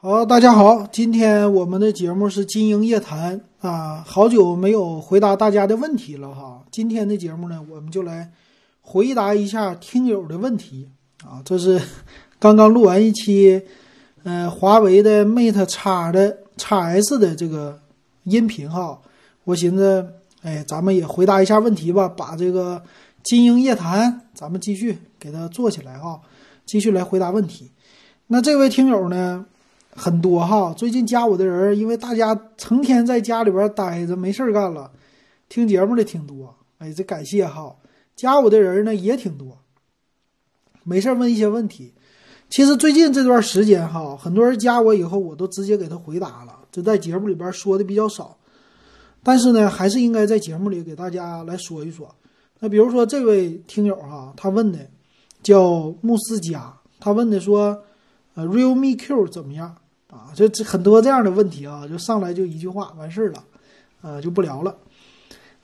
好，大家好，今天我们的节目是金鹰夜谈啊，好久没有回答大家的问题了哈。今天的节目呢，我们就来回答一下听友的问题啊。这是刚刚录完一期，呃，华为的 Mate 叉的叉 S 的这个音频哈。我寻思，哎，咱们也回答一下问题吧，把这个金鹰夜谈咱们继续给它做起来哈，继续来回答问题。那这位听友呢？很多哈，最近加我的人，因为大家成天在家里边待着没事干了，听节目的挺多。哎，这感谢哈，加我的人呢也挺多，没事问一些问题。其实最近这段时间哈，很多人加我以后，我都直接给他回答了，就在节目里边说的比较少。但是呢，还是应该在节目里给大家来说一说。那比如说这位听友哈，他问的叫穆斯加，他问的说，呃，Realme Q 怎么样？啊，这这很多这样的问题啊，就上来就一句话完事儿了，呃，就不聊了。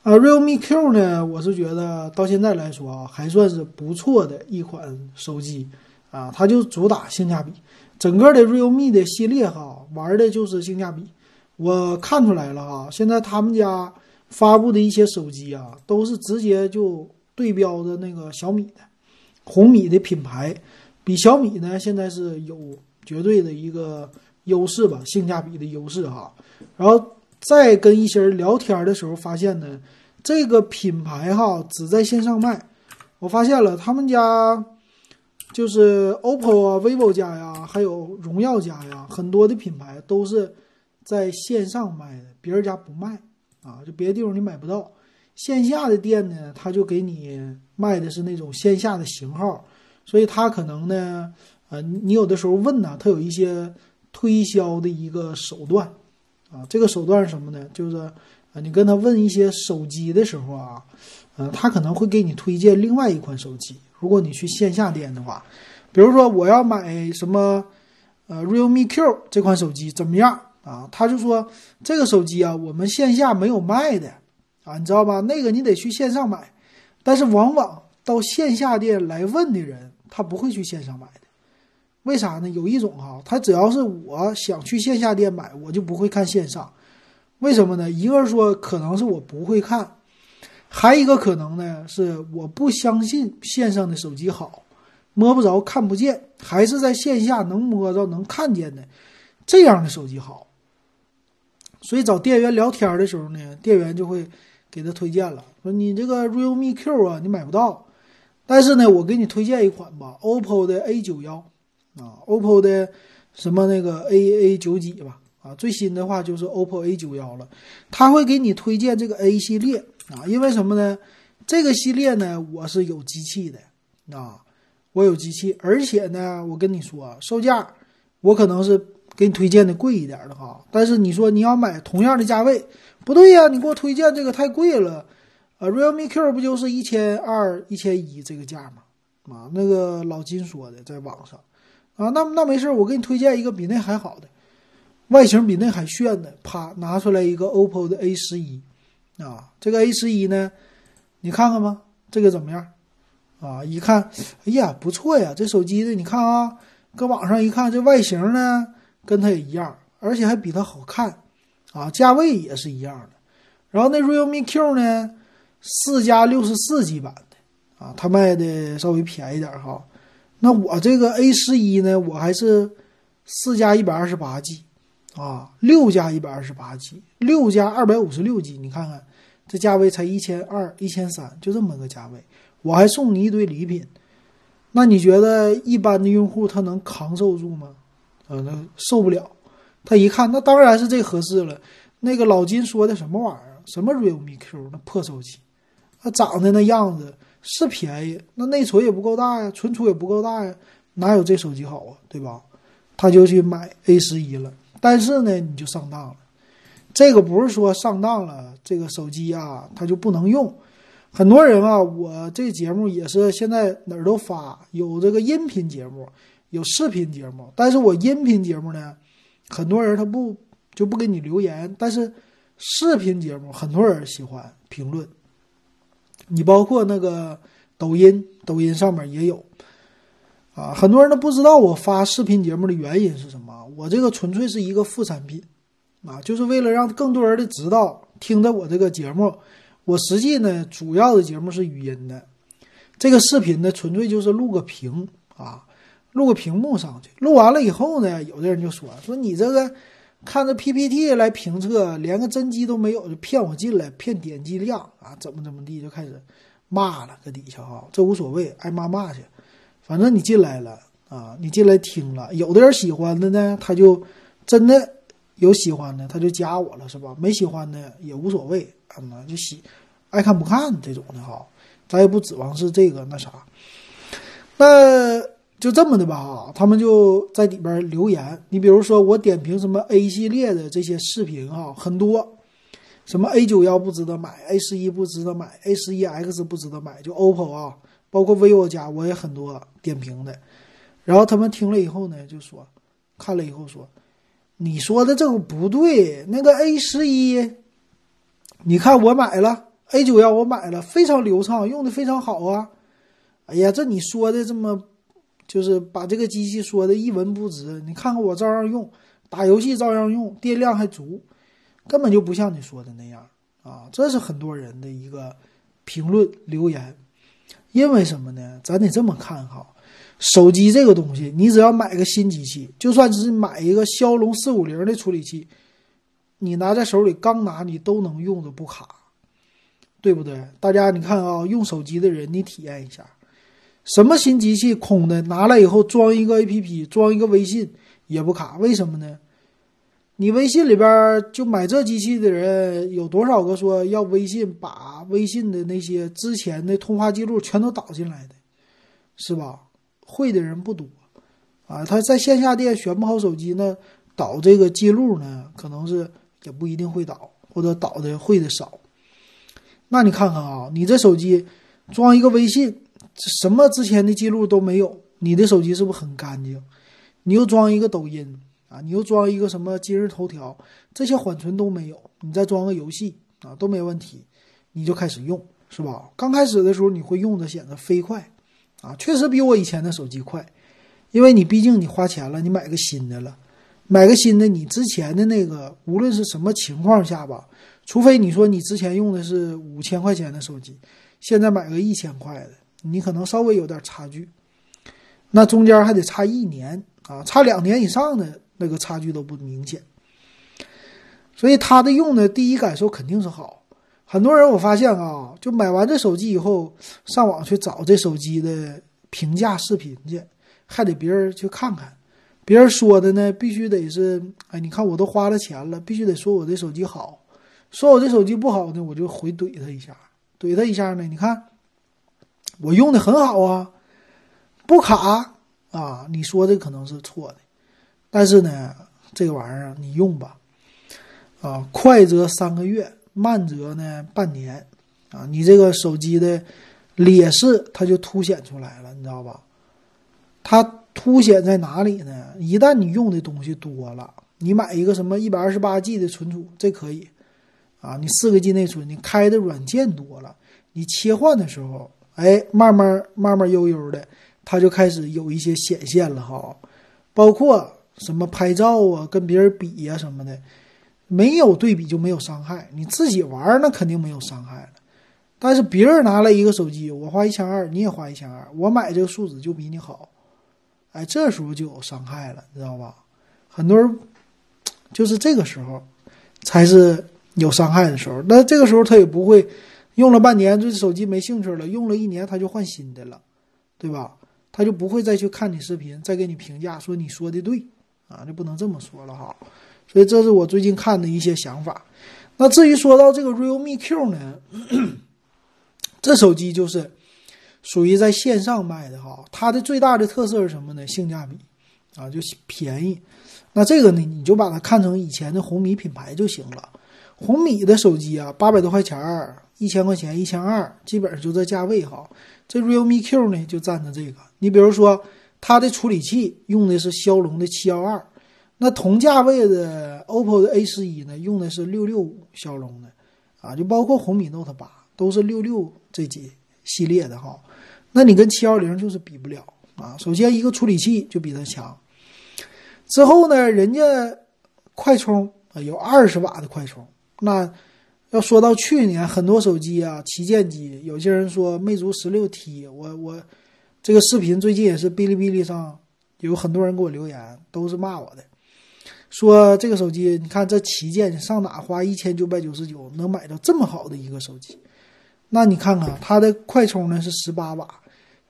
啊，Realme Q 呢，我是觉得到现在来说啊，还算是不错的一款手机啊，它就主打性价比。整个的 Realme 的系列哈，玩的就是性价比。我看出来了哈，现在他们家发布的一些手机啊，都是直接就对标的那个小米的红米的品牌，比小米呢现在是有绝对的一个。优势吧，性价比的优势哈，然后再跟一些人聊天的时候，发现呢，这个品牌哈只在线上卖。我发现了，他们家就是 OPPO 啊、vivo 家呀，还有荣耀家呀，很多的品牌都是在线上卖的，别人家不卖啊，就别的地方你买不到。线下的店呢，他就给你卖的是那种线下的型号，所以他可能呢，呃，你有的时候问呢，他有一些。推销的一个手段，啊，这个手段是什么呢？就是，啊，你跟他问一些手机的时候啊，嗯，他可能会给你推荐另外一款手机。如果你去线下店的话，比如说我要买什么，呃，Realme Q 这款手机怎么样啊？他就说这个手机啊，我们线下没有卖的，啊，你知道吧？那个你得去线上买，但是往往到线下店来问的人，他不会去线上买的。为啥呢？有一种哈，他只要是我想去线下店买，我就不会看线上。为什么呢？一个是说可能是我不会看，还一个可能呢是我不相信线上的手机好，摸不着看不见，还是在线下能摸着能看见的这样的手机好。所以找店员聊天的时候呢，店员就会给他推荐了，说你这个 Realme Q 啊，你买不到，但是呢，我给你推荐一款吧，OPPO 的 A 九幺。啊，OPPO 的什么那个 A A 九几吧，啊，最新的话就是 OPPO A 九幺了，他会给你推荐这个 A 系列啊，因为什么呢？这个系列呢，我是有机器的啊，我有机器，而且呢，我跟你说，售价我可能是给你推荐的贵一点的哈，但是你说你要买同样的价位，不对呀，你给我推荐这个太贵了，呃，Realme Q 不就是一千二、一千一这个价吗？啊，那个老金说的，在网上。啊，那那没事我给你推荐一个比那还好的，外形比那还炫的。啪，拿出来一个 OPPO 的 A 十一，啊，这个 A 十一呢，你看看吧，这个怎么样？啊，一看，哎呀，不错呀，这手机的，你看啊，搁网上一看，这外形呢跟它也一样，而且还比它好看，啊，价位也是一样的。然后那 Realme Q 呢，四加六十四 G 版的，啊，它卖的稍微便宜点哈。那我这个 A 十一呢，我还是四加一百二十八 G，啊，六加一百二十八 G，六加二百五十六 G，你看看这价位才一千二、一千三，就这么个价位，我还送你一堆礼品，那你觉得一般的用户他能扛受住吗？啊，那受不了。他一看，那当然是这合适了。那个老金说的什么玩意儿？什么 Realme Q 那破手机，他长得那样子。是便宜，那内存也不够大呀，存储也不够大呀，哪有这手机好啊，对吧？他就去买 A 十一了，但是呢，你就上当了。这个不是说上当了，这个手机啊，它就不能用。很多人啊，我这节目也是现在哪儿都发，有这个音频节目，有视频节目，但是我音频节目呢，很多人他不就不给你留言，但是视频节目很多人喜欢评论。你包括那个抖音，抖音上面也有，啊，很多人都不知道我发视频节目的原因是什么。我这个纯粹是一个副产品，啊，就是为了让更多人的知道听着我这个节目。我实际呢，主要的节目是语音的，这个视频呢，纯粹就是录个屏啊，录个屏幕上去。录完了以后呢，有的人就说说你这个看着 PPT 来评测，连个真机都没有，就骗我进来，骗点击量啊，怎么怎么地，就开始骂了，搁底下哈，这无所谓，爱骂骂去。反正你进来了啊，你进来听了，有的人喜欢的呢，他就真的有喜欢的，他就加我了，是吧？没喜欢的也无所谓，啊，就喜爱看不看这种的哈，咱也不指望是这个那啥，那就这么的吧哈，他们就在里边留言，你比如说我点评什么 A 系列的这些视频哈，很多，什么 A 九幺不值得买，A 十一不值得买，A 十一 X 不值得买，就 OPPO 啊。包括 vivo 家我也很多点评的，然后他们听了以后呢，就说，看了以后说，你说的这个不对，那个 A 十一，你看我买了 A 九幺，我买了非常流畅，用的非常好啊。哎呀，这你说的这么，就是把这个机器说的一文不值。你看看我照样用，打游戏照样用，电量还足，根本就不像你说的那样啊。这是很多人的一个评论留言。因为什么呢？咱得这么看哈，手机这个东西，你只要买个新机器，就算是买一个骁龙四五零的处理器，你拿在手里刚拿，你都能用的不卡，对不对？大家你看啊，用手机的人，你体验一下，什么新机器空的拿来以后装一个 APP，装一个微信也不卡，为什么呢？你微信里边就买这机器的人有多少个说要微信把微信的那些之前的通话记录全都导进来的，是吧？会的人不多啊。他在线下店选不好手机呢，导这个记录呢，可能是也不一定会导，或者导的会的少。那你看看啊，你这手机装一个微信，什么之前的记录都没有，你的手机是不是很干净？你又装一个抖音。啊，你又装一个什么今日头条，这些缓存都没有，你再装个游戏啊都没问题，你就开始用是吧？刚开始的时候你会用的显得飞快，啊，确实比我以前的手机快，因为你毕竟你花钱了，你买个新的了，买个新的，你之前的那个无论是什么情况下吧，除非你说你之前用的是五千块钱的手机，现在买个一千块的，你可能稍微有点差距，那中间还得差一年啊，差两年以上的。那个差距都不明显，所以他的用的第一感受肯定是好。很多人我发现啊，就买完这手机以后，上网去找这手机的评价视频去，还得别人去看看。别人说的呢，必须得是，哎，你看我都花了钱了，必须得说我这手机好。说我这手机不好呢，我就回怼他一下，怼他一下呢，你看我用的很好啊，不卡啊，你说的可能是错的。但是呢，这个玩意儿你用吧，啊，快则三个月，慢则呢半年，啊，你这个手机的劣势它就凸显出来了，你知道吧？它凸显在哪里呢？一旦你用的东西多了，你买一个什么一百二十八 G 的存储，这可以，啊，你四个 G 内存，你开的软件多了，你切换的时候，哎，慢慢慢慢悠悠的，它就开始有一些显现了哈，包括。什么拍照啊，跟别人比呀什么的，没有对比就没有伤害。你自己玩那肯定没有伤害了，但是别人拿了一个手机，我花一千二，你也花一千二，我买这个素质就比你好，哎，这时候就有伤害了，你知道吧？很多人就是这个时候才是有伤害的时候。那这个时候他也不会用了半年，对手机没兴趣了，用了一年他就换新的了，对吧？他就不会再去看你视频，再给你评价说你说的对。啊，就不能这么说了哈，所以这是我最近看的一些想法。那至于说到这个 Realme Q 呢，这手机就是属于在线上卖的哈。它的最大的特色是什么呢？性价比啊，就便宜。那这个呢，你就把它看成以前的红米品牌就行了。红米的手机啊，八百多块钱儿，一千块钱，一千二，基本上就这价位哈。这 Realme Q 呢，就占着这个。你比如说。它的处理器用的是骁龙的七幺二，那同价位的 OPPO 的 A 十一呢，用的是六六五骁龙的，啊，就包括红米 Note 八都是六六这几系列的哈。那你跟七幺零就是比不了，啊。首先一个处理器就比它强，之后呢，人家快充啊有二十瓦的快充。那要说到去年很多手机啊旗舰机，有些人说魅族十六 T，我我这个视频最近也是哔哩哔哩上有很多人给我留言，都是骂我的。说这个手机，你看这旗舰上哪花一千九百九十九能买到这么好的一个手机？那你看看它的快充呢是十八瓦，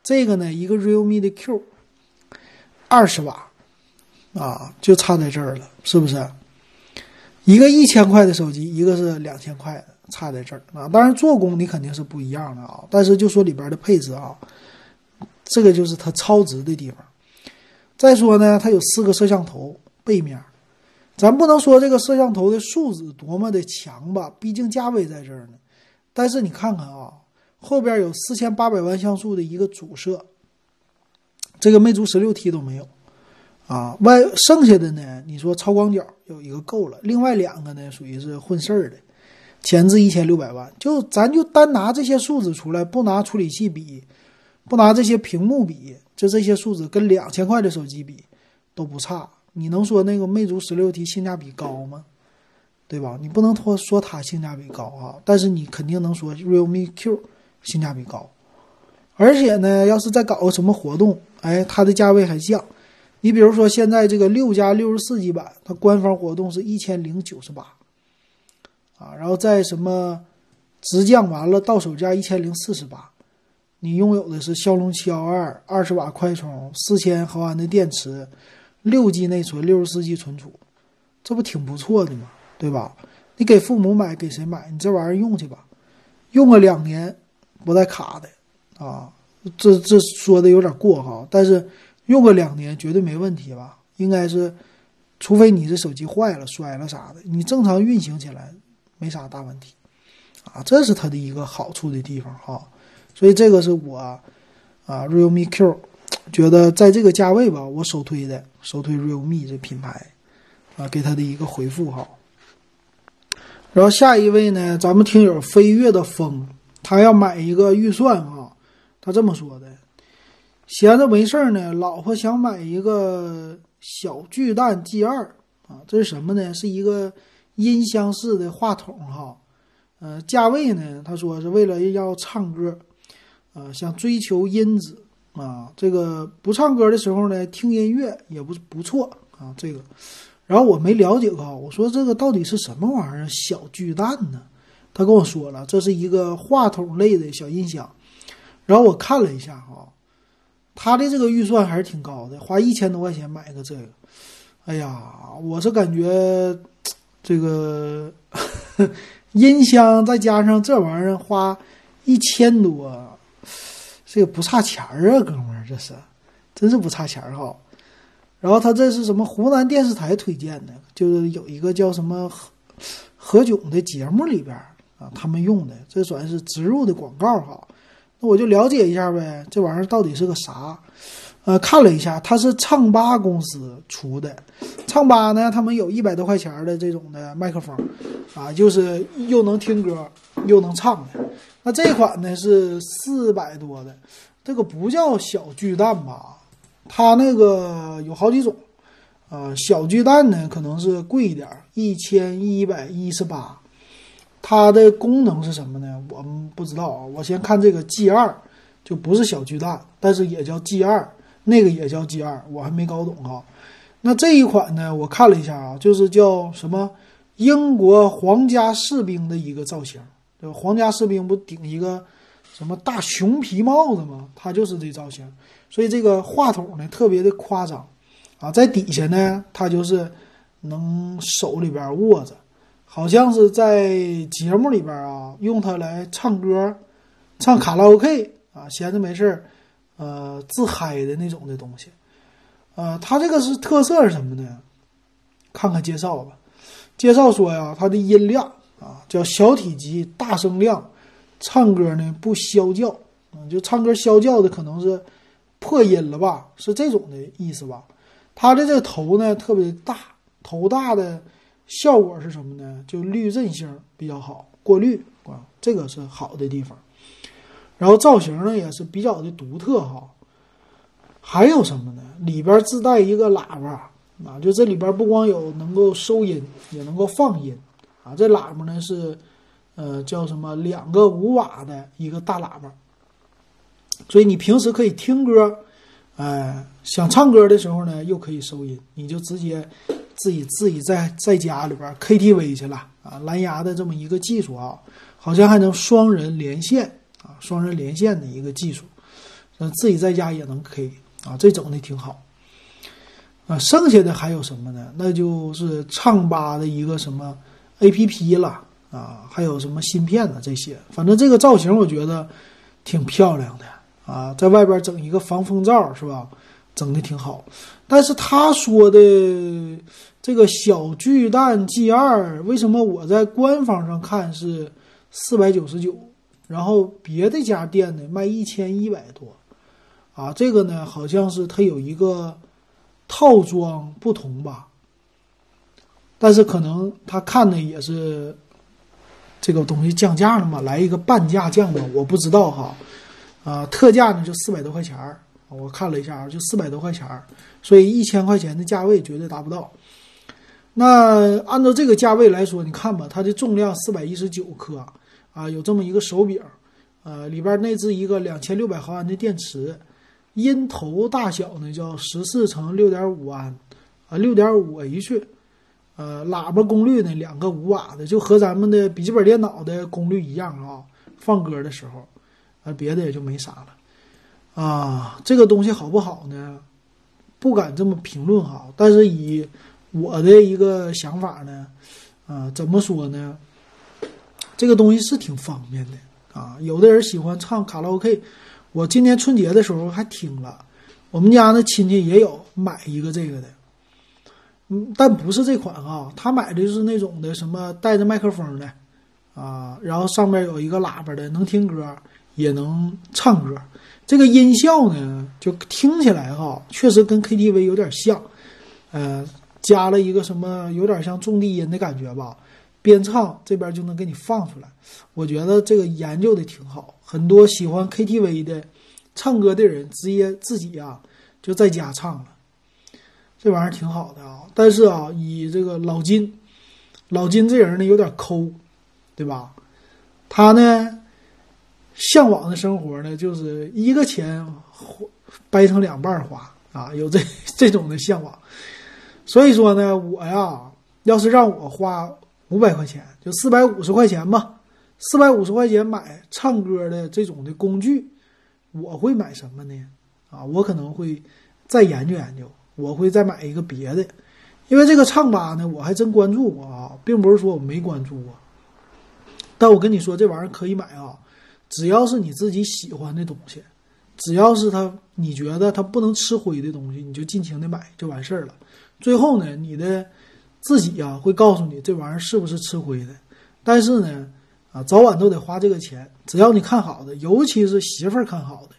这个呢一个 realme 的 Q 二十瓦，啊，就差在这儿了，是不是？一个一千块的手机，一个是两千块的，差在这儿啊。当然做工你肯定是不一样的啊，但是就说里边的配置啊，这个就是它超值的地方。再说呢，它有四个摄像头，背面。咱不能说这个摄像头的素质多么的强吧，毕竟价位在这儿呢。但是你看看啊，后边有四千八百万像素的一个主摄，这个魅族十六 T 都没有啊。外剩下的呢，你说超广角有一个够了，另外两个呢属于是混事儿的，前置一千六百万。就咱就单拿这些数字出来，不拿处理器比，不拿这些屏幕比，就这些数字跟两千块的手机比都不差。你能说那个魅族十六 T 性价比高吗？对吧？你不能说说它性价比高啊，但是你肯定能说 realme Q 性价比高。而且呢，要是再搞个什么活动，哎，它的价位还降。你比如说现在这个六加六十四 G 版，它官方活动是一千零九十八，啊，然后在什么直降完了到手价一千零四十八，你拥有的是骁龙七幺二，二十瓦快充，四千毫安的电池。六 G 内存，六十四 G 存储，这不挺不错的吗？对吧？你给父母买，给谁买？你这玩意儿用去吧，用个两年不带卡的啊！这这说的有点过哈，但是用个两年绝对没问题吧？应该是，除非你这手机坏了、摔了啥的，你正常运行起来没啥大问题啊。这是它的一个好处的地方哈。所以这个是我啊，realme Q。觉得在这个价位吧，我首推的首推 realme 这品牌，啊，给他的一个回复哈。然后下一位呢，咱们听友飞跃的风，他要买一个预算啊，他这么说的：闲着没事儿呢，老婆想买一个小巨蛋 G 二啊，这是什么呢？是一个音箱式的话筒哈。呃，价位呢，他说是为了要唱歌，呃，想追求音质。啊，这个不唱歌的时候呢，听音乐也不不错啊。这个，然后我没了解过，我说这个到底是什么玩意儿？小巨蛋呢？他跟我说了，这是一个话筒类的小音响。然后我看了一下哈，他的这个预算还是挺高的，花一千多块钱买个这个。哎呀，我是感觉这个音箱再加上这玩意儿花一千多。这个不差钱儿啊，哥们儿，这是，真是不差钱儿哈。然后他这是什么？湖南电视台推荐的，就是有一个叫什么何何炅的节目里边啊，他们用的，这算是植入的广告哈。我就了解一下呗，这玩意儿到底是个啥？呃，看了一下，它是唱吧公司出的。唱吧呢，他们有一百多块钱的这种的麦克风，啊，就是又能听歌又能唱的。那这款呢是四百多的，这个不叫小巨蛋吧？它那个有好几种，啊，小巨蛋呢可能是贵一点，一千一百一十八。它的功能是什么呢？我们不知道啊。我先看这个 G 二，就不是小巨蛋，但是也叫 G 二，那个也叫 G 二，我还没搞懂哈。那这一款呢，我看了一下啊，就是叫什么英国皇家士兵的一个造型。皇家士兵不顶一个什么大熊皮帽子吗？它就是这造型，所以这个话筒呢特别的夸张啊，在底下呢，它就是能手里边握着，好像是在节目里边啊用它来唱歌，唱卡拉 OK 啊，闲着没事，呃，自嗨的那种的东西。呃，它这个是特色是什么呢？看看介绍吧。介绍说呀，它的音量。啊，叫小体积大声量，唱歌呢不消叫，啊，就唱歌消叫的可能是破音了吧，是这种的意思吧？它的这个头呢特别大，头大的效果是什么呢？就滤震性比较好，过滤啊，这个是好的地方。然后造型呢也是比较的独特哈，还有什么呢？里边自带一个喇叭啊，就这里边不光有能够收音，也能够放音啊。这喇叭呢是呃叫什么？两个五瓦的一个大喇叭，所以你平时可以听歌，哎，想唱歌的时候呢又可以收音，你就直接自己自己在在家里边 KTV 去了啊。蓝牙的这么一个技术啊，好像还能双人连线啊，双人连线的一个技术，那自己在家也能 K。啊，这整的挺好，啊，剩下的还有什么呢？那就是唱吧的一个什么 A P P 了啊，还有什么芯片呢？这些，反正这个造型我觉得挺漂亮的啊，在外边整一个防风罩是吧？整的挺好。但是他说的这个小巨蛋 G 二，为什么我在官方上看是四百九十九，然后别的家店呢卖一千一百多？啊，这个呢，好像是它有一个套装不同吧，但是可能他看的也是这个东西降价了嘛，来一个半价降的，我不知道哈。啊，特价呢就四百多块钱儿，我看了一下啊就四百多块钱儿，所以一千块钱的价位绝对达不到。那按照这个价位来说，你看吧，它的重量四百一十九克啊，有这么一个手柄，呃，里边内置一个两千六百毫安的电池。音头大小呢，叫十四乘六点五安，啊，六点五 H，呃，喇叭功率呢，两个五瓦的，就和咱们的笔记本电脑的功率一样啊。放歌的时候，啊，别的也就没啥了。啊，这个东西好不好呢？不敢这么评论哈。但是以我的一个想法呢，啊，怎么说呢？这个东西是挺方便的啊。有的人喜欢唱卡拉 OK。我今年春节的时候还听了，我们家那亲戚也有买一个这个的，嗯，但不是这款啊，他买的就是那种的什么带着麦克风的，啊，然后上面有一个喇叭的，能听歌也能唱歌，这个音效呢就听起来哈，确实跟 KTV 有点像，呃，加了一个什么有点像重低音的感觉吧。边唱这边就能给你放出来，我觉得这个研究的挺好。很多喜欢 KTV 的唱歌的人，直接自己啊就在家唱了，这玩意儿挺好的啊。但是啊，以这个老金，老金这人呢有点抠，对吧？他呢向往的生活呢就是一个钱掰成两半花啊，有这 这种的向往。所以说呢，我呀要是让我花。五百块钱就四百五十块钱吧，四百五十块钱买唱歌的这种的工具，我会买什么呢？啊，我可能会再研究研究，我会再买一个别的，因为这个唱吧呢，我还真关注过啊，并不是说我没关注过。但我跟你说，这玩意儿可以买啊，只要是你自己喜欢的东西，只要是它你觉得它不能吃灰的东西，你就尽情的买就完事儿了。最后呢，你的。自己呀会告诉你这玩意儿是不是吃亏的，但是呢，啊早晚都得花这个钱。只要你看好的，尤其是媳妇儿看好的，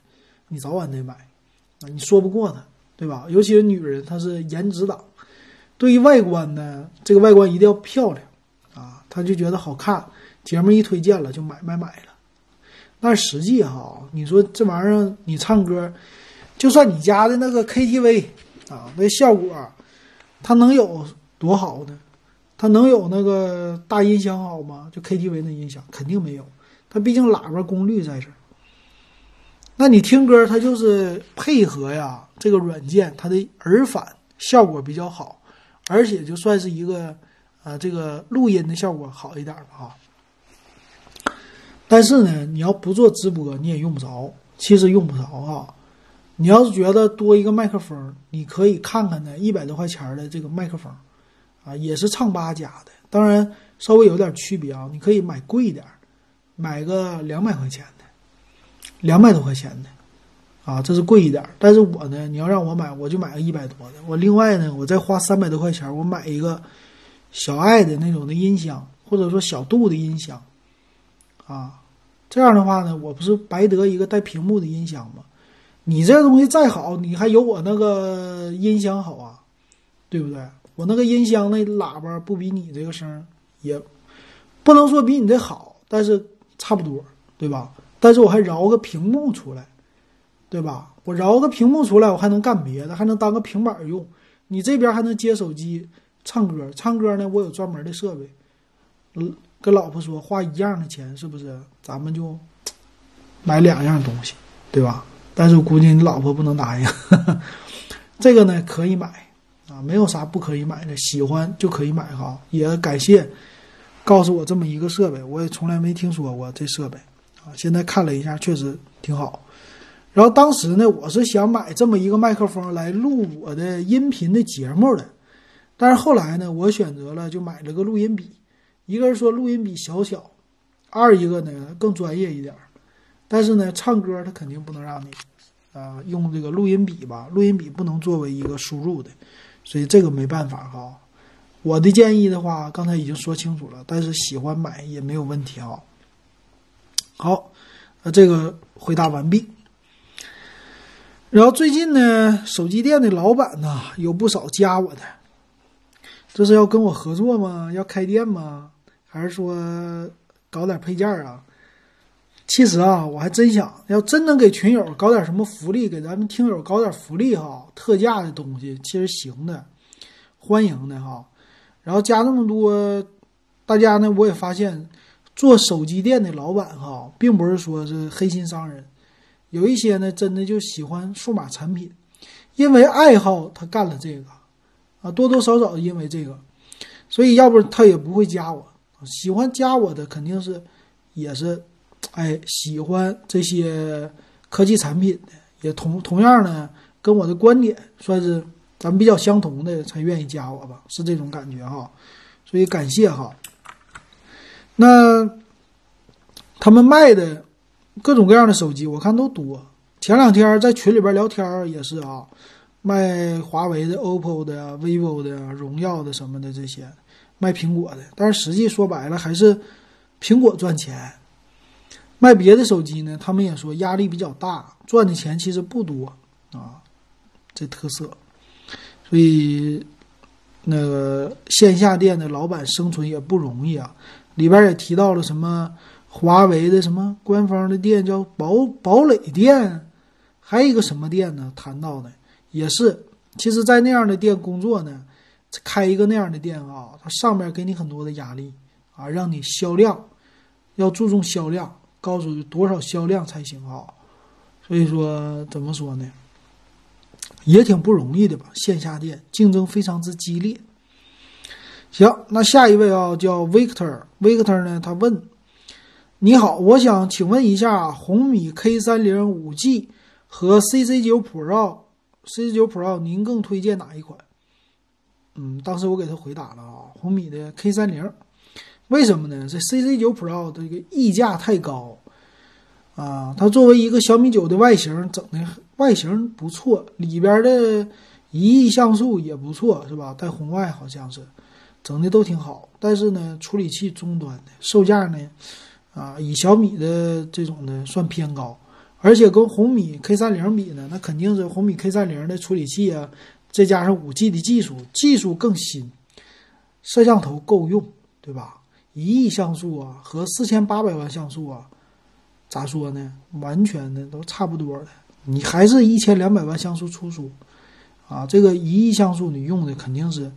你早晚得买，啊你说不过他，对吧？尤其是女人，她是颜值党，对于外观呢，这个外观一定要漂亮，啊，她就觉得好看。节目一推荐了就买买买，但实际哈，你说这玩意儿你唱歌，就算你家的那个 KTV 啊，那效果，它能有？多好呢？它能有那个大音响好吗？就 KTV 那音响肯定没有，它毕竟喇叭功率在这儿。那你听歌，它就是配合呀，这个软件它的耳返效果比较好，而且就算是一个呃这个录音的效果好一点吧哈。但是呢，你要不做直播，你也用不着，其实用不着啊。你要是觉得多一个麦克风，你可以看看呢，一百多块钱的这个麦克风。啊，也是唱吧家的，当然稍微有点区别啊。你可以买贵一点，买个两百块钱的，两百多块钱的，啊，这是贵一点。但是我呢，你要让我买，我就买个一百多的。我另外呢，我再花三百多块钱，我买一个小爱的那种的音箱，或者说小度的音箱，啊，这样的话呢，我不是白得一个带屏幕的音箱吗？你这东西再好，你还有我那个音箱好啊，对不对？我那个音箱那喇叭不比你这个声，也不能说比你这好，但是差不多，对吧？但是我还饶个屏幕出来，对吧？我饶个屏幕出来，我还能干别的，还能当个平板用。你这边还能接手机唱歌，唱歌呢，我有专门的设备。嗯，跟老婆说花一样的钱，是不是？咱们就买两样东西，对吧？但是我估计你老婆不能答应。这个呢，可以买啊，没有啥不可以买的，喜欢就可以买哈。也感谢告诉我这么一个设备，我也从来没听说过这设备啊。现在看了一下，确实挺好。然后当时呢，我是想买这么一个麦克风来录我的音频的节目的，但是后来呢，我选择了就买了个录音笔。一个是说录音笔小巧，二一个呢更专业一点。但是呢，唱歌它肯定不能让你啊用这个录音笔吧？录音笔不能作为一个输入的，所以这个没办法哈。我的建议的话，刚才已经说清楚了，但是喜欢买也没有问题哈。好，那这个回答完毕。然后最近呢，手机店的老板呢有不少加我的，这是要跟我合作吗？要开店吗？还是说搞点配件啊？其实啊，我还真想要真能给群友搞点什么福利，给咱们听友搞点福利哈，特价的东西其实行的，欢迎的哈。然后加那么多，大家呢我也发现，做手机店的老板哈，并不是说是黑心商人。有一些呢，真的就喜欢数码产品，因为爱好他干了这个，啊，多多少少因为这个，所以要不他也不会加我。喜欢加我的肯定是也是，哎，喜欢这些科技产品的，也同同样呢，跟我的观点算是咱们比较相同的，才愿意加我吧，是这种感觉哈。所以感谢哈。那他们卖的。各种各样的手机，我看都多。前两天在群里边聊天也是啊，卖华为的、OPPO 的、vivo 的、荣耀的什么的这些，卖苹果的。但是实际说白了还是苹果赚钱。卖别的手机呢，他们也说压力比较大，赚的钱其实不多啊。这特色，所以那个线下店的老板生存也不容易啊。里边也提到了什么。华为的什么官方的店叫堡堡垒店，还有一个什么店呢？谈到的也是，其实，在那样的店工作呢，开一个那样的店啊，它上面给你很多的压力啊，让你销量要注重销量，告诉多少销量才行啊。所以说，怎么说呢？也挺不容易的吧？线下店竞争非常之激烈。行，那下一位啊，叫 Victor，Victor 呢，他问。你好，我想请问一下，红米 K 三零五 G 和 CC 九 Pro，CC 九 Pro 您更推荐哪一款？嗯，当时我给他回答了啊，红米的 K 三零，为什么呢？这 CC 九 Pro 这个溢价太高啊，它作为一个小米九的外形，整的外形不错，里边的一亿像素也不错，是吧？带红外好像是，整的都挺好，但是呢，处理器终端的售价呢？啊，以小米的这种的算偏高，而且跟红米 K 三零比呢，那肯定是红米 K 三零的处理器啊，再加上五 G 的技术，技术更新，摄像头够用，对吧？一亿像素啊和四千八百万像素啊，咋说呢？完全的都差不多的。你还是一千两百万像素出书啊，这个一亿像素你用的肯定是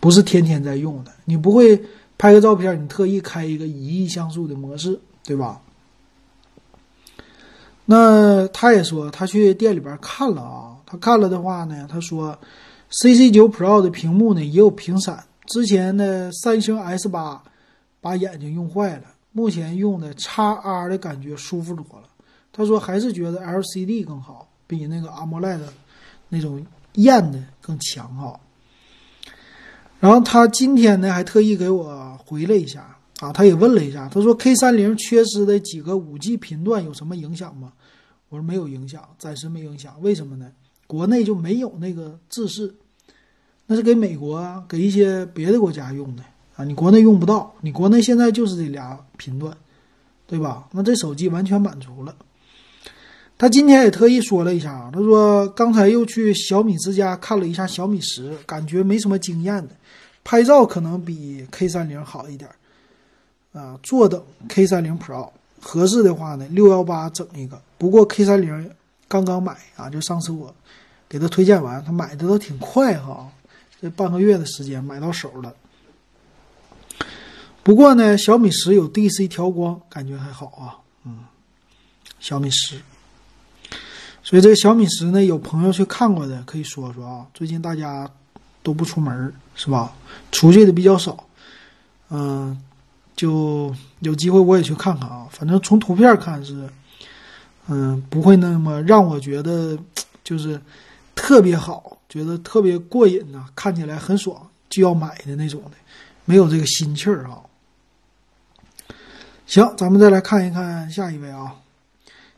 不是天天在用的，你不会。拍个照片，你特意开一个一亿像素的模式，对吧？那他也说他去店里边看了啊，他看了的话呢，他说，CC 九 Pro 的屏幕呢也有屏闪，之前的三星 S 八把眼睛用坏了，目前用的 x R 的感觉舒服多了。他说还是觉得 LCD 更好，比那个 AMOLED 那种艳的更强哈。然后他今天呢还特意给我回了一下啊，他也问了一下，他说 K 三零缺失的几个五 G 频段有什么影响吗？我说没有影响，暂时没影响。为什么呢？国内就没有那个制式，那是给美国给一些别的国家用的啊，你国内用不到。你国内现在就是这俩频段，对吧？那这手机完全满足了。他今天也特意说了一下啊，他说刚才又去小米之家看了一下小米十，感觉没什么惊艳的。拍照可能比 K 三零好一点，啊，坐等 K 三零 Pro 合适的话呢，六幺八整一个。不过 K 三零刚刚买啊，就上次我给他推荐完，他买的都挺快哈，这半个月的时间买到手了。不过呢，小米十有 DC 调光，感觉还好啊，嗯，小米十。所以这个小米十呢，有朋友去看过的，可以说说啊。最近大家都不出门是吧？出去的比较少，嗯，就有机会我也去看看啊。反正从图片看是。嗯，不会那么让我觉得 就是特别好，觉得特别过瘾呐，看起来很爽，就要买的那种的，没有这个心气儿啊。行，咱们再来看一看下一位啊，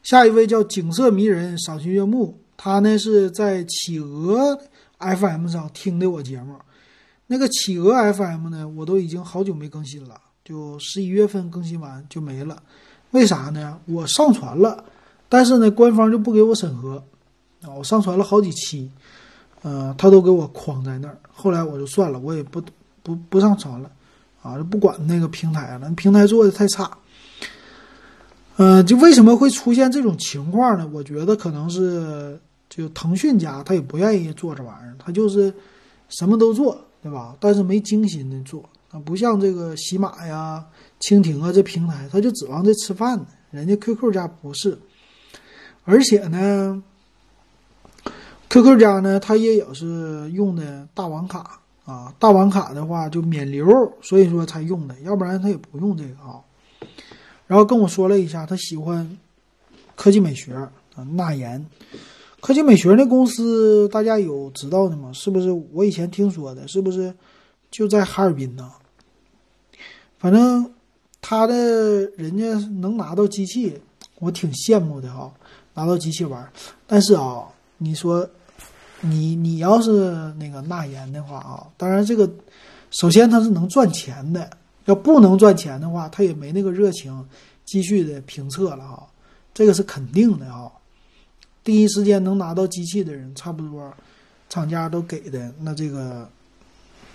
下一位叫景色迷人赏心悦目，他呢是在企鹅 FM 上听的我节目，那个企鹅 FM 呢，我都已经好久没更新了，就十一月份更新完就没了，为啥呢？我上传了。但是呢，官方就不给我审核，啊，我上传了好几期，呃，他都给我框在那儿。后来我就算了，我也不不不上传了，啊，就不管那个平台了，平台做的太差。嗯，就为什么会出现这种情况呢？我觉得可能是就腾讯家他也不愿意做这玩意儿，他就是什么都做，对吧？但是没精心的做，啊，不像这个喜马呀、蜻蜓啊这平台，他就指望这吃饭呢。人家 QQ 家不是。而且呢，QQ 家呢，它也有是用的大网卡啊，大网卡的话就免流，所以说才用的，要不然他也不用这个啊。然后跟我说了一下，他喜欢科技美学啊，纳言。科技美学那公司大家有知道的吗？是不是我以前听说的？是不是就在哈尔滨呢？反正他的人家能拿到机器，我挺羡慕的哈。拿到机器玩，但是啊，你说，你你要是那个纳言的话啊，当然这个，首先它是能赚钱的，要不能赚钱的话，他也没那个热情继续的评测了哈，这个是肯定的啊。第一时间能拿到机器的人，差不多厂家都给的，那这个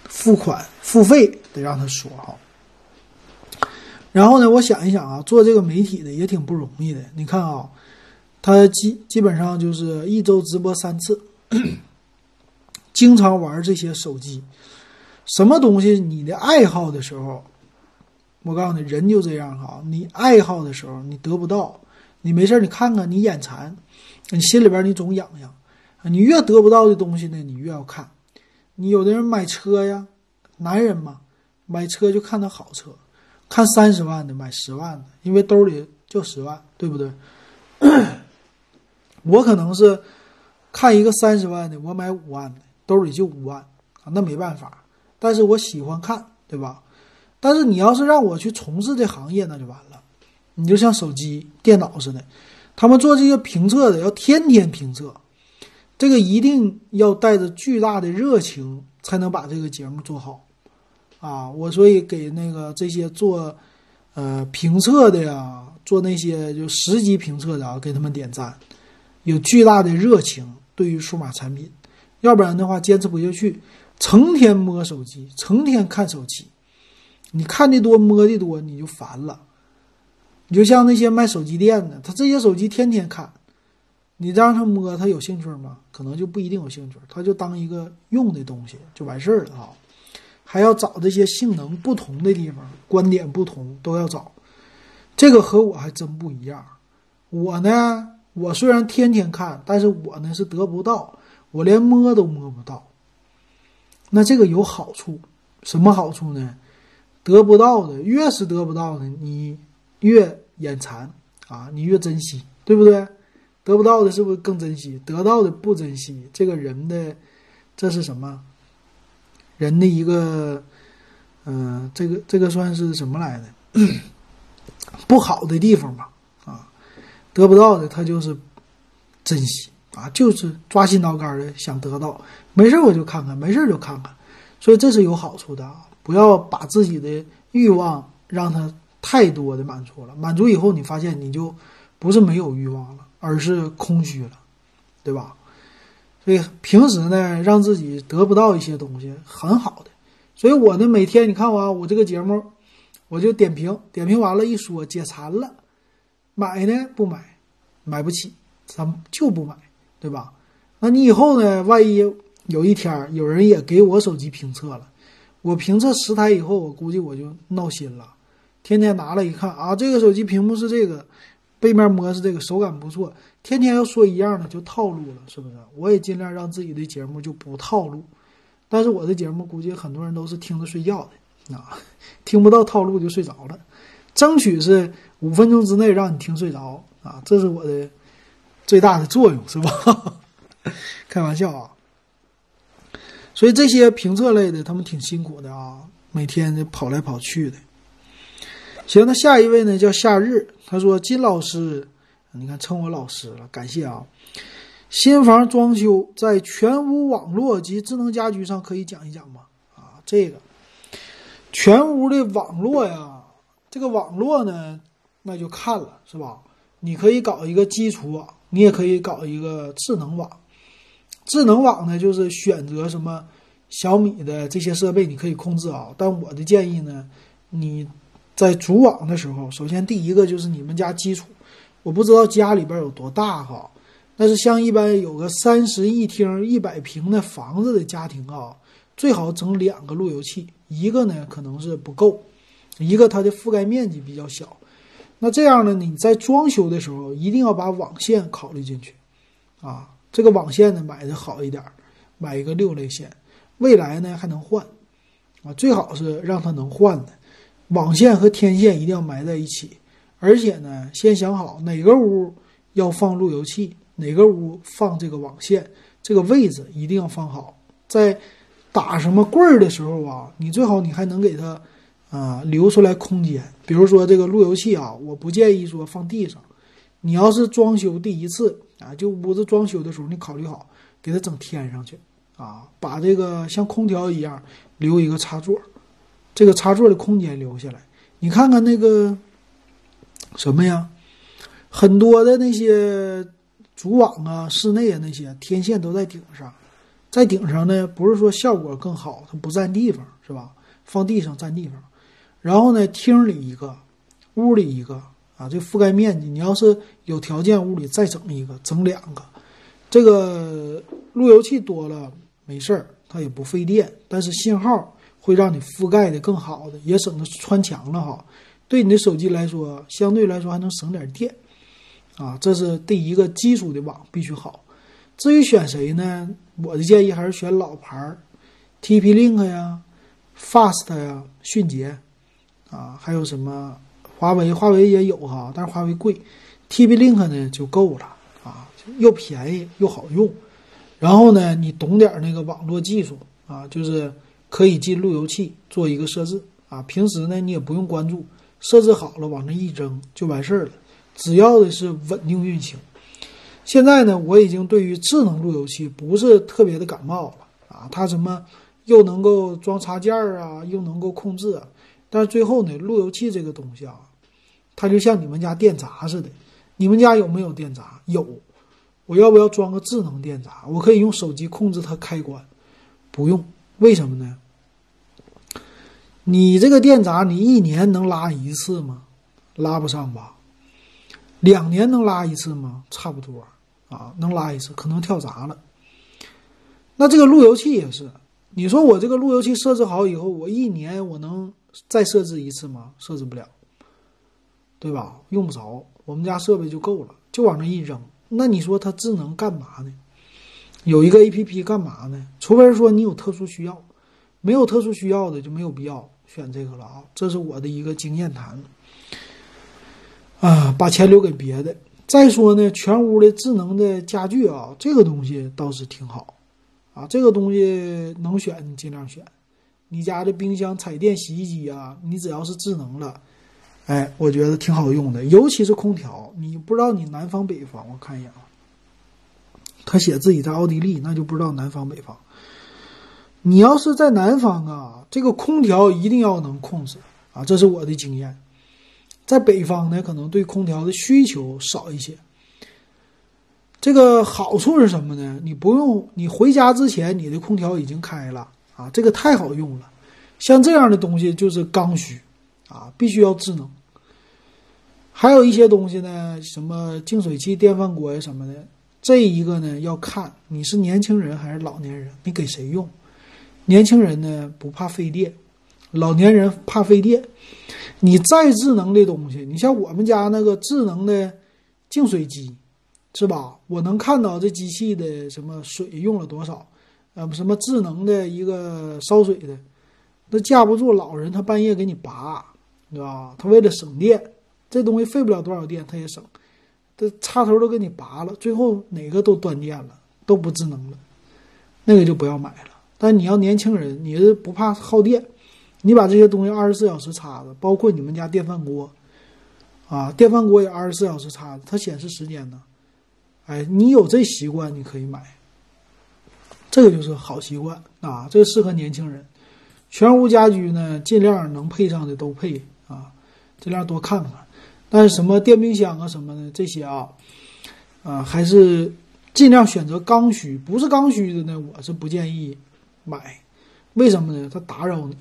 付款付费得让他说哈。然后呢，我想一想啊，做这个媒体的也挺不容易的，你看啊。他基基本上就是一周直播三次，经常玩这些手机。什么东西你的爱好的时候，我告诉你，人就这样哈。你爱好的时候你得不到，你没事你看看你眼馋，你心里边你总痒痒。你越得不到的东西呢，你越要看。你有的人买车呀，男人嘛，买车就看他好车，看三十万的买十万的，因为兜里就十万，对不对？我可能是看一个三十万的，我买五万的，兜里就五万啊，那没办法。但是我喜欢看，对吧？但是你要是让我去从事这行业，那就完了。你就像手机、电脑似的，他们做这些评测的要天天评测，这个一定要带着巨大的热情才能把这个节目做好啊！我所以给那个这些做呃评测的呀，做那些就十级评测的啊，给他们点赞。有巨大的热情对于数码产品，要不然的话坚持不下去。成天摸手机，成天看手机，你看的多，摸的多，你就烦了。你就像那些卖手机店的，他这些手机天天看，你让他摸，他有兴趣吗？可能就不一定有兴趣，他就当一个用的东西就完事儿了啊。还要找这些性能不同的地方，观点不同都要找。这个和我还真不一样，我呢。我虽然天天看，但是我呢是得不到，我连摸都摸不到。那这个有好处，什么好处呢？得不到的越是得不到的，你越眼馋啊，你越珍惜，对不对？得不到的是不是更珍惜？得到的不珍惜，这个人的这是什么？人的一个，嗯，这个这个算是什么来的？不好的地方吧。得不到的，他就是珍惜啊，就是抓心挠肝的想得到。没事我就看看，没事就看看，所以这是有好处的啊！不要把自己的欲望让他太多的满足了，满足以后你发现你就不是没有欲望了，而是空虚了，对吧？所以平时呢，让自己得不到一些东西很好的。所以我呢，每天你看我我这个节目，我就点评，点评完了，一说解馋了。买呢不买，买不起咱就不买，对吧？那你以后呢？万一有一天有人也给我手机评测了，我评测十台以后，我估计我就闹心了，天天拿了一看啊，这个手机屏幕是这个，背面摸是这个，手感不错，天天要说一样的就套路了，是不是？我也尽量让自己的节目就不套路，但是我的节目估计很多人都是听着睡觉的啊，听不到套路就睡着了，争取是五分钟之内让你听睡着啊，这是我的最大的作用，是吧？开玩笑啊，所以这些评测类的他们挺辛苦的啊，每天跑来跑去的。行，那下一位呢叫夏日，他说金老师，你看称我老师了，感谢啊。新房装修在全屋网络及智能家居上可以讲一讲吗？啊，这个全屋的网络呀，这个网络呢，那就看了是吧？你可以搞一个基础网，你也可以搞一个智能网。智能网呢，就是选择什么小米的这些设备，你可以控制啊。但我的建议呢，你在组网的时候，首先第一个就是你们家基础，我不知道家里边有多大哈。但是像一般有个三室一厅、一百平的房子的家庭啊，最好整两个路由器，一个呢可能是不够，一个它的覆盖面积比较小。那这样呢，你在装修的时候一定要把网线考虑进去啊。这个网线呢，买的好一点，买一个六类线，未来呢还能换，啊，最好是让它能换的。网线和天线一定要埋在一起，而且呢，先想好哪个屋要放路由器，哪个屋放这个网线，这个位置一定要放好。在打什么棍儿的时候啊，你最好你还能给它啊留出来空间。比如说这个路由器啊，我不建议说放地上。你要是装修第一次啊，就屋子装修的时候，你考虑好给它整天上去啊，把这个像空调一样留一个插座，这个插座的空间留下来。你看看那个什么呀，很多的那些主网啊、室内啊那些天线都在顶上，在顶上呢，不是说效果更好，它不占地方是吧？放地上占地方。然后呢，厅里一个，屋里一个。啊，这覆盖面积，你要是有条件，屋里再整一个，整两个，这个路由器多了没事儿，它也不费电，但是信号会让你覆盖的更好的，也省得穿墙了哈。对你的手机来说，相对来说还能省点电。啊，这是第一个基础的网必须好。至于选谁呢？我的建议还是选老牌儿，TP-Link 呀、Fast 呀、迅捷啊，还有什么？华为，华为也有哈，但是华为贵，TP-Link 呢就够了啊，又便宜又好用。然后呢，你懂点那个网络技术啊，就是可以进路由器做一个设置啊。平时呢，你也不用关注，设置好了往那一扔就完事儿了。只要的是稳定运行。现在呢，我已经对于智能路由器不是特别的感冒了啊，它什么又能够装插件儿啊，又能够控制。啊但是最后呢，路由器这个东西啊，它就像你们家电闸似的。你们家有没有电闸？有。我要不要装个智能电闸？我可以用手机控制它开关。不用。为什么呢？你这个电闸，你一年能拉一次吗？拉不上吧。两年能拉一次吗？差不多啊，能拉一次，可能跳闸了。那这个路由器也是。你说我这个路由器设置好以后，我一年我能？再设置一次吗？设置不了，对吧？用不着，我们家设备就够了，就往那一扔。那你说它智能干嘛呢？有一个 A P P 干嘛呢？除非说你有特殊需要，没有特殊需要的就没有必要选这个了啊。这是我的一个经验谈。啊，把钱留给别的。再说呢，全屋的智能的家具啊，这个东西倒是挺好啊。这个东西能选尽量选。你家的冰箱、彩电、洗衣机啊，你只要是智能了，哎，我觉得挺好用的。尤其是空调，你不知道你南方北方，我看一眼啊，他写自己在奥地利，那就不知道南方北方。你要是在南方啊，这个空调一定要能控制啊，这是我的经验。在北方呢，可能对空调的需求少一些。这个好处是什么呢？你不用，你回家之前你的空调已经开了。啊，这个太好用了，像这样的东西就是刚需，啊，必须要智能。还有一些东西呢，什么净水器、电饭锅呀什么的，这一个呢要看你是年轻人还是老年人，你给谁用？年轻人呢不怕费电，老年人怕费电。你再智能的东西，你像我们家那个智能的净水机，是吧？我能看到这机器的什么水用了多少，呃，什么智能的一个烧水的，那架不住老人他半夜给你拔，对吧？他为了省电，这东西费不了多少电，他也省，这插头都给你拔了，最后哪个都断电了，都不智能了，那个就不要买了。但你要年轻人，你是不怕耗电。你把这些东西二十四小时插着，包括你们家电饭锅，啊，电饭锅也二十四小时插着，它显示时间呢。哎，你有这习惯，你可以买。这个就是好习惯啊，这个适合年轻人。全屋家居呢，尽量能配上的都配啊，尽量多看看。但是什么电冰箱啊什么的这些啊，啊，还是尽量选择刚需。不是刚需的呢，我是不建议买。为什么呢？它打扰你。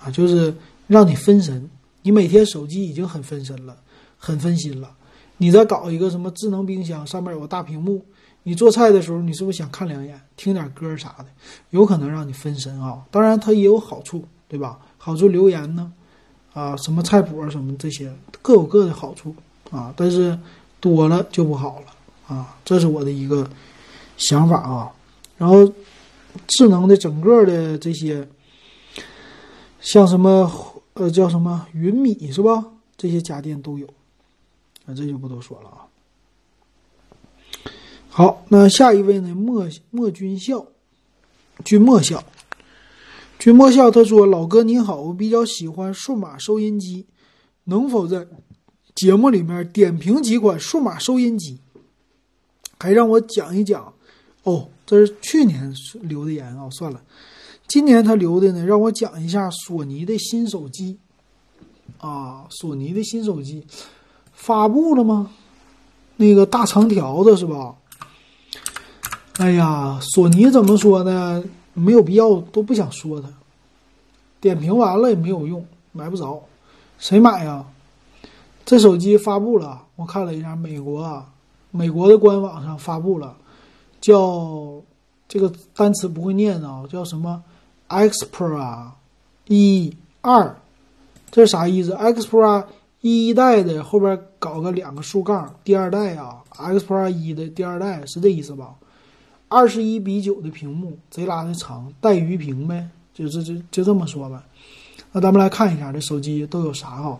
啊，就是让你分神。你每天手机已经很分神了，很分心了。你再搞一个什么智能冰箱，上面有个大屏幕，你做菜的时候，你是不是想看两眼，听点歌啥的？有可能让你分神啊。当然，它也有好处，对吧？好处留言呢，啊，什么菜谱啊，什么这些各有各的好处啊。但是多了就不好了啊。这是我的一个想法啊。然后，智能的整个的这些。像什么呃叫什么云米是吧？这些家电都有，啊这就不多说了啊。好，那下一位呢？莫莫军校，君莫笑，君莫笑。他说：“老哥你好，我比较喜欢数码收音机，能否在节目里面点评几款数码收音机？还让我讲一讲。”哦，这是去年留的言啊，算了。今年他留的呢，让我讲一下索尼的新手机，啊，索尼的新手机发布了吗？那个大长条的是吧？哎呀，索尼怎么说呢？没有必要，都不想说它。点评完了也没有用，买不着，谁买呀？这手机发布了，我看了一下，美国，啊美国的官网上发布了，叫这个单词不会念啊，叫什么？Xpro 一二，这是啥意思？Xpro 一代的后边搞个两个竖杠，第二代啊，Xpro 一的第二代是这意思吧？二十一比九的屏幕，贼拉的长，带鱼屏呗，就这就就这么说吧。那咱们来看一下这手机都有啥哈？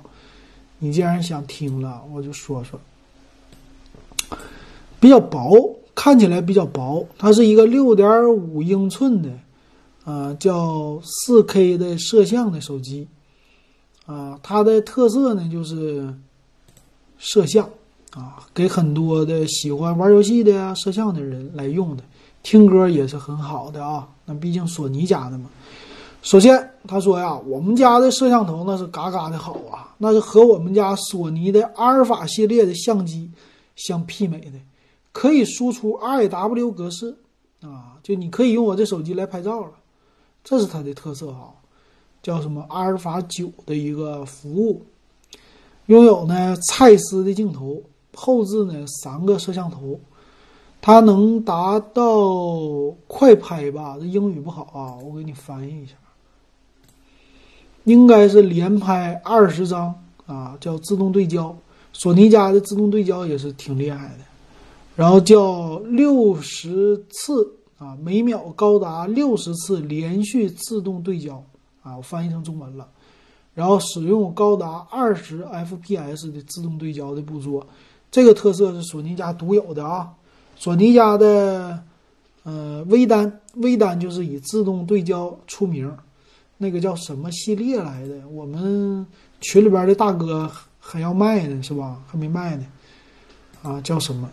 你既然想听了，我就说说。比较薄，看起来比较薄，它是一个六点五英寸的。啊，叫四 K 的摄像的手机，啊，它的特色呢就是摄像，啊，给很多的喜欢玩游戏的呀、摄像的人来用的，听歌也是很好的啊。那毕竟索尼家的嘛。首先他说呀，我们家的摄像头那是嘎嘎的好啊，那是和我们家索尼的阿尔法系列的相机相媲美的，可以输出 RAW 格式啊，就你可以用我这手机来拍照了。这是它的特色哈，叫什么阿尔法九的一个服务，拥有呢蔡司的镜头，后置呢三个摄像头，它能达到快拍吧？这英语不好啊，我给你翻译一下，应该是连拍二十张啊，叫自动对焦。索尼家的自动对焦也是挺厉害的，然后叫六十次。啊，每秒高达六十次连续自动对焦，啊，我翻译成中文了。然后使用高达二十 FPS 的自动对焦的捕捉，这个特色是索尼家独有的啊。索尼家的，呃，微单，微单就是以自动对焦出名，那个叫什么系列来的？我们群里边的大哥还要卖呢，是吧？还没卖呢，啊，叫什么？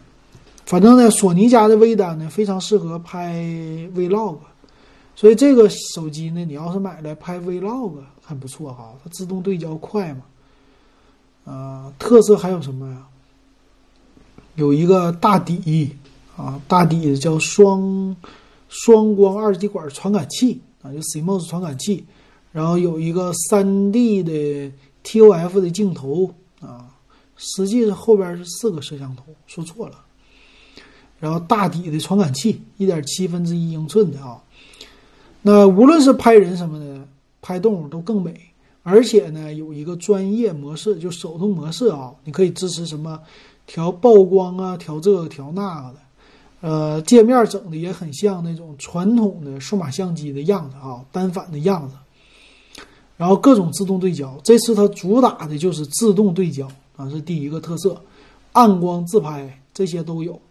反正呢，索尼家的微单呢非常适合拍 vlog，所以这个手机呢，你要是买来拍 vlog 很不错哈，它自动对焦快嘛。啊，特色还有什么呀？有一个大底啊，大底的叫双双光二极管传感器啊，就 CMOS 传感器，然后有一个三 D 的 TOF 的镜头啊，实际是后边是四个摄像头，说错了。然后大底的传感器，一点七分之一英寸的啊。那无论是拍人什么的，拍动物都更美。而且呢，有一个专业模式，就手动模式啊，你可以支持什么调曝光啊，调这个调那个的。呃，界面整的也很像那种传统的数码相机的样子啊，单反的样子。然后各种自动对焦，这次它主打的就是自动对焦啊，是第一个特色。暗光自拍这些都有。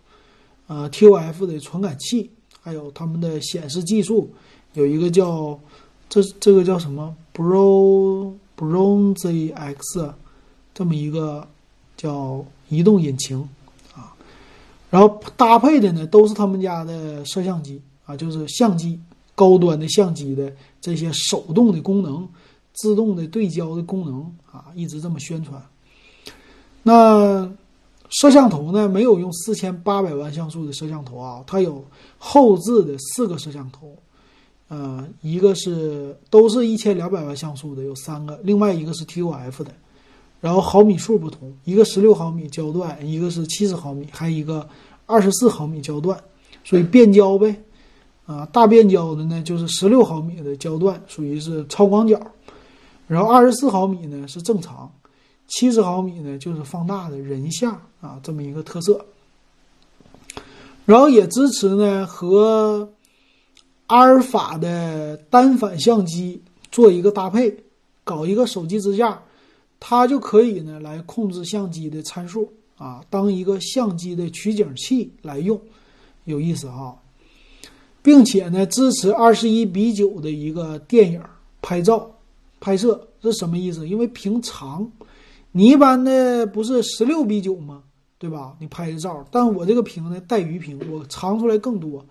呃，TOF 的传感器，还有他们的显示技术，有一个叫这这个叫什么 Bro Bronze X，这么一个叫移动引擎。然后搭配的呢都是他们家的摄像机啊，就是相机高端的相机的这些手动的功能。自动的对焦的功能啊，一直这么宣传。那摄像头呢？没有用四千八百万像素的摄像头啊，它有后置的四个摄像头。呃，一个是都是一千两百万像素的，有三个；另外一个是 TOF 的，然后毫米数不同，一个十六毫米焦段，一个是七十毫米，还有一个二十四毫米焦段，所以变焦呗。啊，大变焦的呢，就是十六毫米的焦段，属于是超广角。然后二十四毫米呢是正常，七十毫米呢就是放大的人像啊，这么一个特色。然后也支持呢和阿尔法的单反相机做一个搭配，搞一个手机支架，它就可以呢来控制相机的参数啊，当一个相机的取景器来用，有意思哈，并且呢支持二十一比九的一个电影拍照。拍摄这什么意思？因为屏长，你一般的不是十六比九吗？对吧？你拍的照，但我这个屏呢带鱼屏，我长出来更多，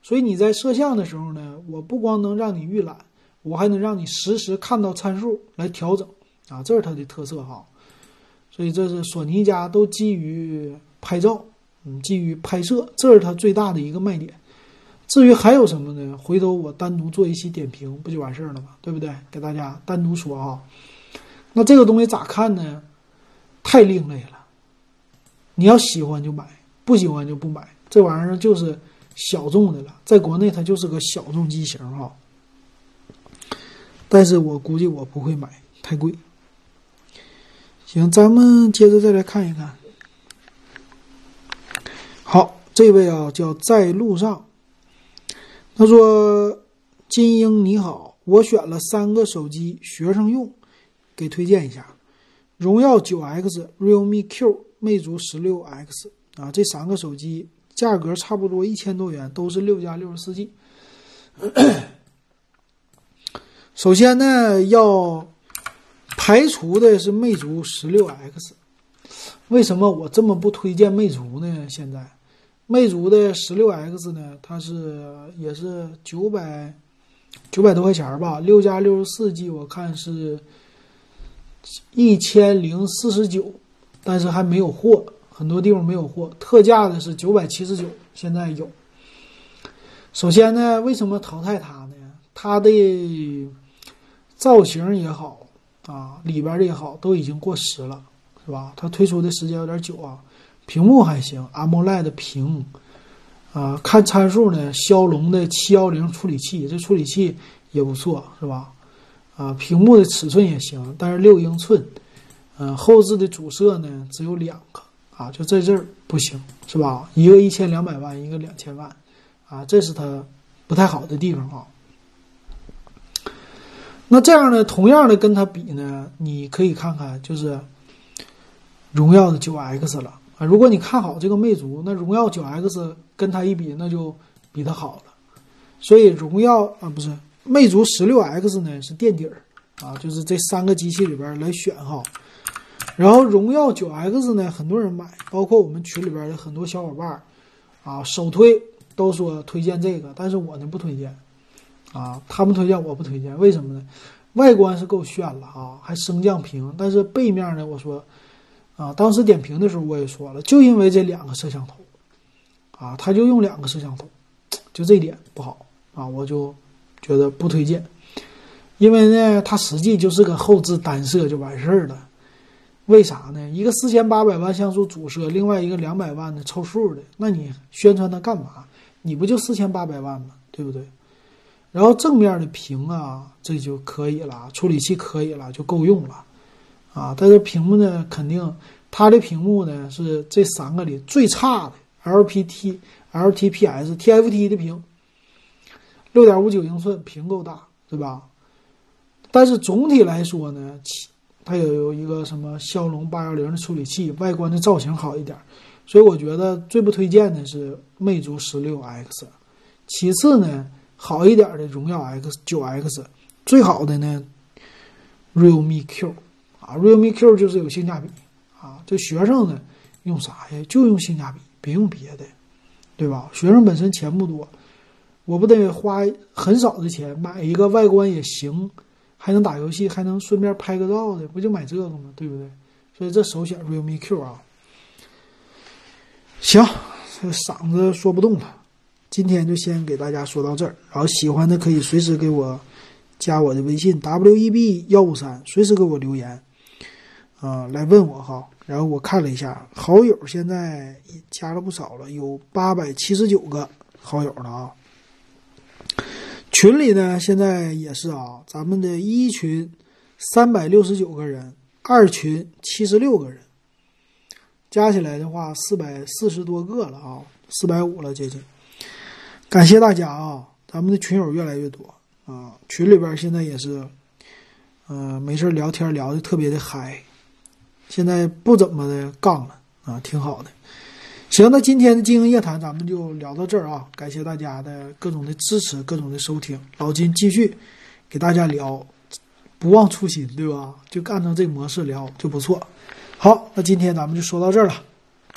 所以你在摄像的时候呢，我不光能让你预览，我还能让你实时看到参数来调整啊，这是它的特色哈。所以这是索尼家都基于拍照，嗯，基于拍摄，这是它最大的一个卖点。至于还有什么呢？回头我单独做一期点评，不就完事儿了吗？对不对？给大家单独说啊。那这个东西咋看呢？太另类了。你要喜欢就买，不喜欢就不买。这玩意儿就是小众的了，在国内它就是个小众机型哈。但是我估计我不会买，太贵。行，咱们接着再来看一看。好，这位啊叫在路上。他说：“金英你好，我选了三个手机学生用，给推荐一下。荣耀九 X、realme Q、魅族十六 X 啊，这三个手机价格差不多一千多元，都是六加六十四 G。首先呢，要排除的是魅族十六 X。为什么我这么不推荐魅族呢？现在？”魅族的十六 X 呢，它是也是九百九百多块钱吧，六加六十四 G，我看是一千零四十九，但是还没有货，很多地方没有货，特价的是九百七十九，现在有。首先呢，为什么淘汰它呢？它的造型也好啊，里边的也好，都已经过时了，是吧？它推出的时间有点久啊。屏幕还行，AMOLED 屏，啊，看参数呢，骁龙的七幺零处理器，这处理器也不错，是吧？啊，屏幕的尺寸也行，但是六英寸，嗯，后置的主摄呢只有两个，啊，就在这儿不行，是吧？一个一千两百万，一个两千万，啊，这是它不太好的地方啊。那这样呢，同样的跟它比呢，你可以看看就是荣耀的九 X 了。啊，如果你看好这个魅族，那荣耀九 X 跟它一比，那就比它好了。所以荣耀啊，不是魅族十六 X 呢是垫底儿啊，就是这三个机器里边来选哈。然后荣耀九 X 呢，很多人买，包括我们群里边的很多小伙伴啊，首推都说推荐这个，但是我呢不推荐啊，他们推荐我不推荐，为什么呢？外观是够炫了啊，还升降屏，但是背面呢，我说。啊，当时点评的时候我也说了，就因为这两个摄像头，啊，他就用两个摄像头，就这点不好啊，我就觉得不推荐。因为呢，它实际就是个后置单摄就完事儿了。为啥呢？一个四千八百万像素主摄，另外一个两百万的凑数的，那你宣传它干嘛？你不就四千八百万吗？对不对？然后正面的屏啊，这就可以了，处理器可以了，就够用了，啊，但是屏幕呢，肯定它的屏幕呢是这三个里最差的，LPT、LTPS、TFT 的屏，六点五九英寸屏够大，对吧？但是总体来说呢，它有有一个什么骁龙八幺零的处理器，外观的造型好一点，所以我觉得最不推荐的是魅族十六 X。其次呢，好一点的荣耀 X 九 X，最好的呢，realme Q 啊，realme Q 就是有性价比啊。这学生呢用啥呀？就用性价比，别用别的，对吧？学生本身钱不多，我不得花很少的钱买一个外观也行。还能打游戏，还能顺便拍个照的，不就买这个吗？对不对？所以这首选 realme Q 啊。行，这嗓子说不动了，今天就先给大家说到这儿。然后喜欢的可以随时给我加我的微信 w e b 幺五三，随时给我留言啊，来问我哈。然后我看了一下，好友现在加了不少了，有八百七十九个好友了啊。群里呢，现在也是啊，咱们的一群三百六十九个人，二群七十六个人，加起来的话四百四十多个了啊，四百五了接近。感谢大家啊，咱们的群友越来越多啊，群里边现在也是，嗯，没事聊天聊的特别的嗨，现在不怎么的杠了啊，挺好的。行，那今天的经营夜谈咱们就聊到这儿啊！感谢大家的各种的支持，各种的收听。老金继续给大家聊，不忘初心，对吧？就按照这个模式聊就不错。好，那今天咱们就说到这儿了。